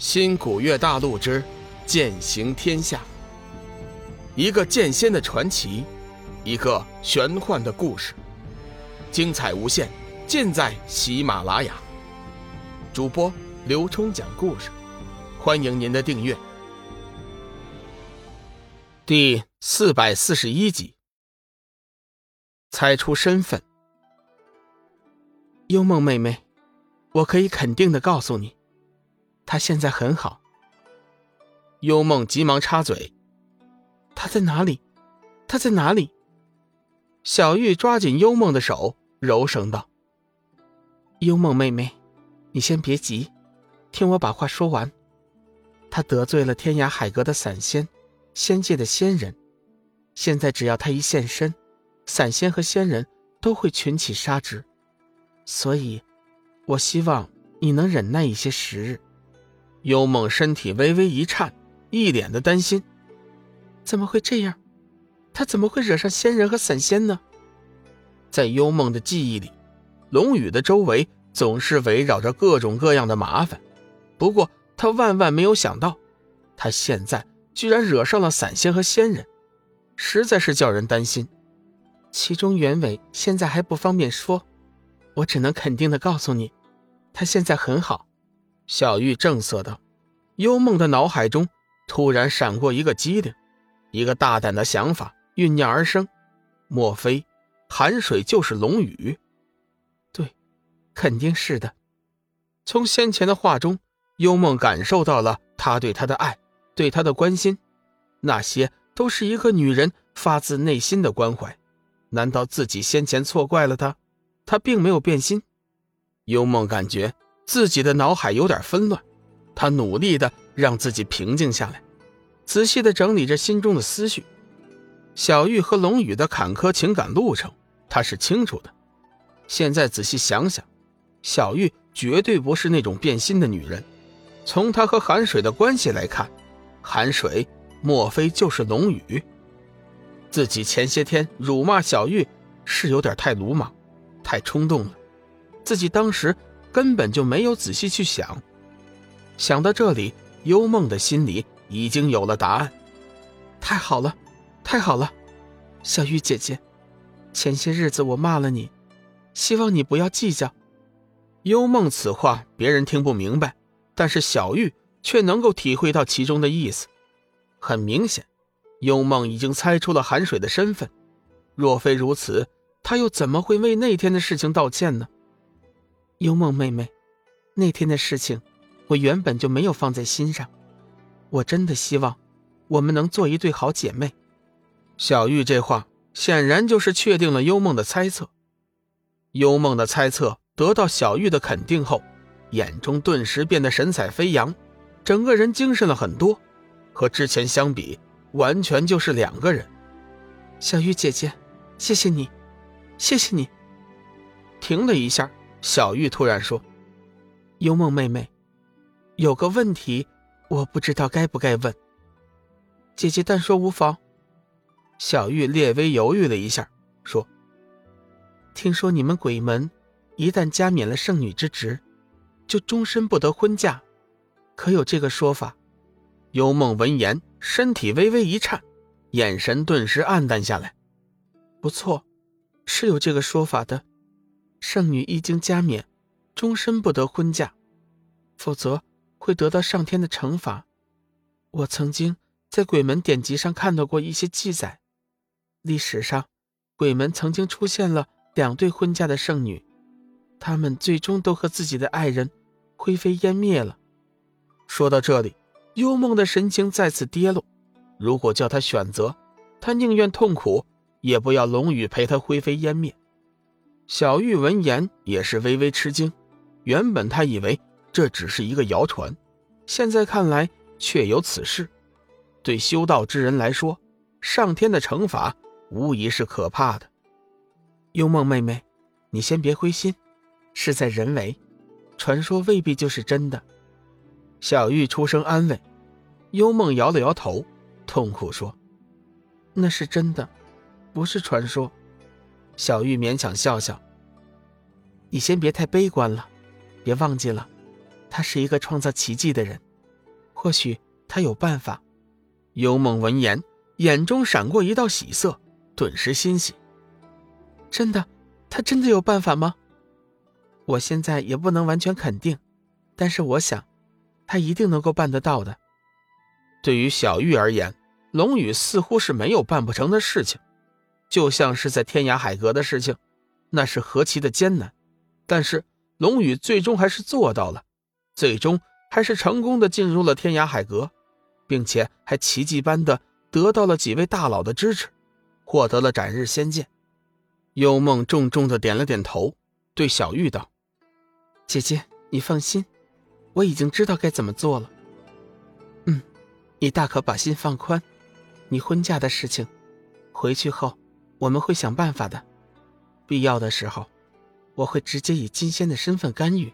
新古月大陆之剑行天下，一个剑仙的传奇，一个玄幻的故事，精彩无限，尽在喜马拉雅。主播刘冲讲故事，欢迎您的订阅。第四百四十一集，猜出身份。幽梦妹妹，我可以肯定的告诉你。他现在很好。幽梦急忙插嘴：“他在哪里？他在哪里？”小玉抓紧幽梦的手，柔声道：“幽梦妹妹，你先别急，听我把话说完。他得罪了天涯海阁的散仙，仙界的仙人。现在只要他一现身，散仙和仙人都会群起杀之。所以，我希望你能忍耐一些时日。”幽梦身体微微一颤，一脸的担心：“怎么会这样？他怎么会惹上仙人和散仙呢？”在幽梦的记忆里，龙宇的周围总是围绕着各种各样的麻烦。不过他万万没有想到，他现在居然惹上了散仙和仙人，实在是叫人担心。其中原委现在还不方便说，我只能肯定的告诉你，他现在很好。小玉正色道：“幽梦的脑海中突然闪过一个机灵、一个大胆的想法酝酿而生。莫非寒水就是龙宇？对，肯定是的。从先前的话中，幽梦感受到了他对他的爱，对他的关心，那些都是一个女人发自内心的关怀。难道自己先前错怪了他？他并没有变心。幽梦感觉。”自己的脑海有点纷乱，他努力的让自己平静下来，仔细的整理着心中的思绪。小玉和龙宇的坎坷情感路程，他是清楚的。现在仔细想想，小玉绝对不是那种变心的女人。从她和韩水的关系来看，韩水莫非就是龙宇？自己前些天辱骂小玉是有点太鲁莽，太冲动了。自己当时。根本就没有仔细去想，想到这里，幽梦的心里已经有了答案。太好了，太好了，小玉姐姐，前些日子我骂了你，希望你不要计较。幽梦此话别人听不明白，但是小玉却能够体会到其中的意思。很明显，幽梦已经猜出了韩水的身份。若非如此，他又怎么会为那天的事情道歉呢？幽梦妹妹，那天的事情，我原本就没有放在心上。我真的希望，我们能做一对好姐妹。小玉这话显然就是确定了幽梦的猜测。幽梦的猜测得到小玉的肯定后，眼中顿时变得神采飞扬，整个人精神了很多。和之前相比，完全就是两个人。小玉姐姐，谢谢你，谢谢你。停了一下。小玉突然说：“幽梦妹妹，有个问题，我不知道该不该问。姐姐但说无妨。”小玉略微犹豫了一下，说：“听说你们鬼门，一旦加冕了圣女之职，就终身不得婚嫁，可有这个说法？”幽梦闻言，身体微微一颤，眼神顿时暗淡下来。“不错，是有这个说法的。”圣女一经加冕，终身不得婚嫁，否则会得到上天的惩罚。我曾经在鬼门典籍上看到过一些记载，历史上鬼门曾经出现了两对婚嫁的圣女，她们最终都和自己的爱人灰飞烟灭了。说到这里，幽梦的神情再次跌落。如果叫他选择，他宁愿痛苦，也不要龙宇陪他灰飞烟灭。小玉闻言也是微微吃惊，原本他以为这只是一个谣传，现在看来确有此事。对修道之人来说，上天的惩罚无疑是可怕的。幽梦妹妹，你先别灰心，事在人为，传说未必就是真的。小玉出声安慰，幽梦摇了摇头，痛苦说：“那是真的，不是传说。”小玉勉强笑笑。你先别太悲观了，别忘记了，他是一个创造奇迹的人。或许他有办法。幽梦闻言，眼中闪过一道喜色，顿时欣喜。真的，他真的有办法吗？我现在也不能完全肯定，但是我想，他一定能够办得到的。对于小玉而言，龙宇似乎是没有办不成的事情，就像是在天涯海阁的事情，那是何其的艰难。但是龙宇最终还是做到了，最终还是成功的进入了天涯海阁，并且还奇迹般的得到了几位大佬的支持，获得了斩日仙剑。幽梦重重的点了点头，对小玉道：“姐姐，你放心，我已经知道该怎么做了。嗯，你大可把心放宽。你婚嫁的事情，回去后我们会想办法的。必要的时候，我会直接以金仙的身份干预。”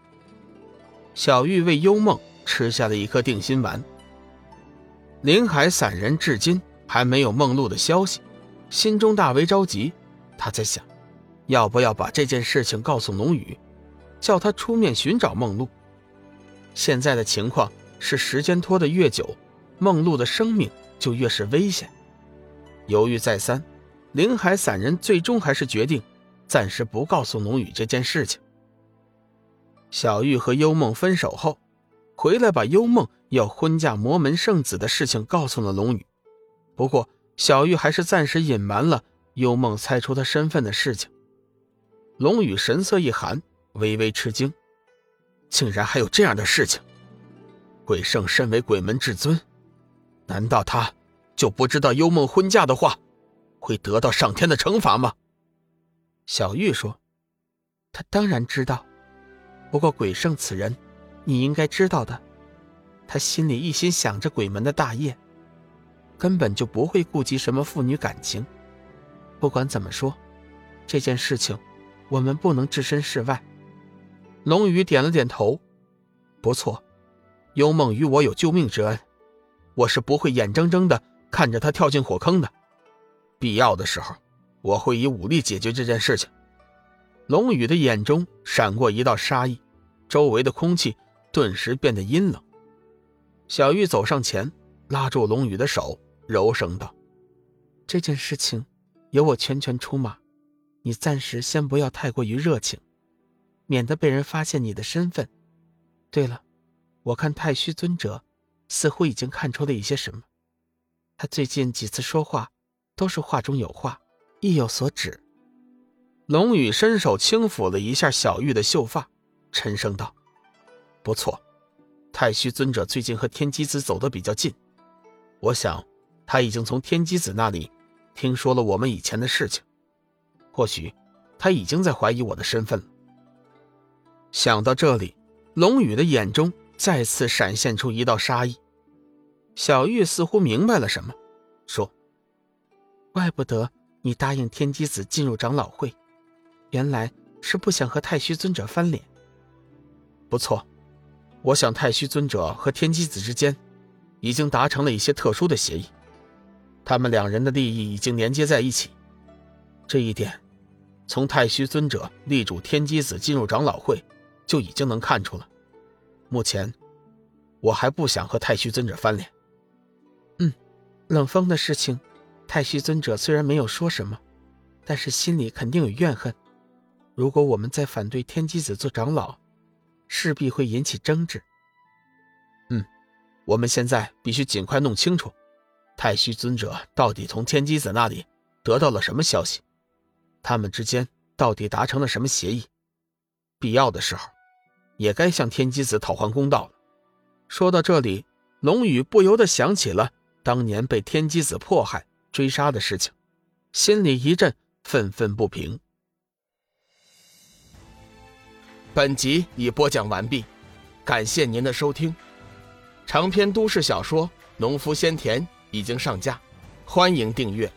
小玉为幽梦吃下了一颗定心丸。林海散人至今还没有梦露的消息，心中大为着急。他在想，要不要把这件事情告诉龙宇，叫他出面寻找梦露。现在的情况是，时间拖得越久，梦露的生命就越是危险。犹豫再三，林海散人最终还是决定暂时不告诉龙宇这件事情。小玉和幽梦分手后，回来把幽梦要婚嫁魔门圣子的事情告诉了龙宇。不过，小玉还是暂时隐瞒了。幽梦猜出他身份的事情，龙宇神色一寒，微微吃惊，竟然还有这样的事情。鬼圣身为鬼门至尊，难道他就不知道幽梦婚嫁的话会得到上天的惩罚吗？小玉说：“他当然知道，不过鬼圣此人，你应该知道的，他心里一心想着鬼门的大业，根本就不会顾及什么父女感情。”不管怎么说，这件事情我们不能置身事外。龙宇点了点头，不错，幽梦与我有救命之恩，我是不会眼睁睁的看着他跳进火坑的。必要的时候，我会以武力解决这件事情。龙宇的眼中闪过一道杀意，周围的空气顿时变得阴冷。小玉走上前，拉住龙宇的手，柔声道：“这件事情。”由我全权出马，你暂时先不要太过于热情，免得被人发现你的身份。对了，我看太虚尊者似乎已经看出了一些什么，他最近几次说话都是话中有话，意有所指。龙宇伸手轻抚了一下小玉的秀发，沉声道：“不错，太虚尊者最近和天机子走得比较近，我想他已经从天机子那里。”听说了我们以前的事情，或许他已经在怀疑我的身份了。想到这里，龙宇的眼中再次闪现出一道杀意。小玉似乎明白了什么，说：“怪不得你答应天机子进入长老会，原来是不想和太虚尊者翻脸。不错，我想太虚尊者和天机子之间已经达成了一些特殊的协议。”他们两人的利益已经连接在一起，这一点，从太虚尊者力主天机子进入长老会，就已经能看出了。目前，我还不想和太虚尊者翻脸。嗯，冷风的事情，太虚尊者虽然没有说什么，但是心里肯定有怨恨。如果我们再反对天机子做长老，势必会引起争执。嗯，我们现在必须尽快弄清楚。太虚尊者到底从天机子那里得到了什么消息？他们之间到底达成了什么协议？必要的时候，也该向天机子讨还公道了。说到这里，龙宇不由得想起了当年被天机子迫害、追杀的事情，心里一阵愤愤不平。本集已播讲完毕，感谢您的收听。长篇都市小说《农夫先田》。已经上架，欢迎订阅。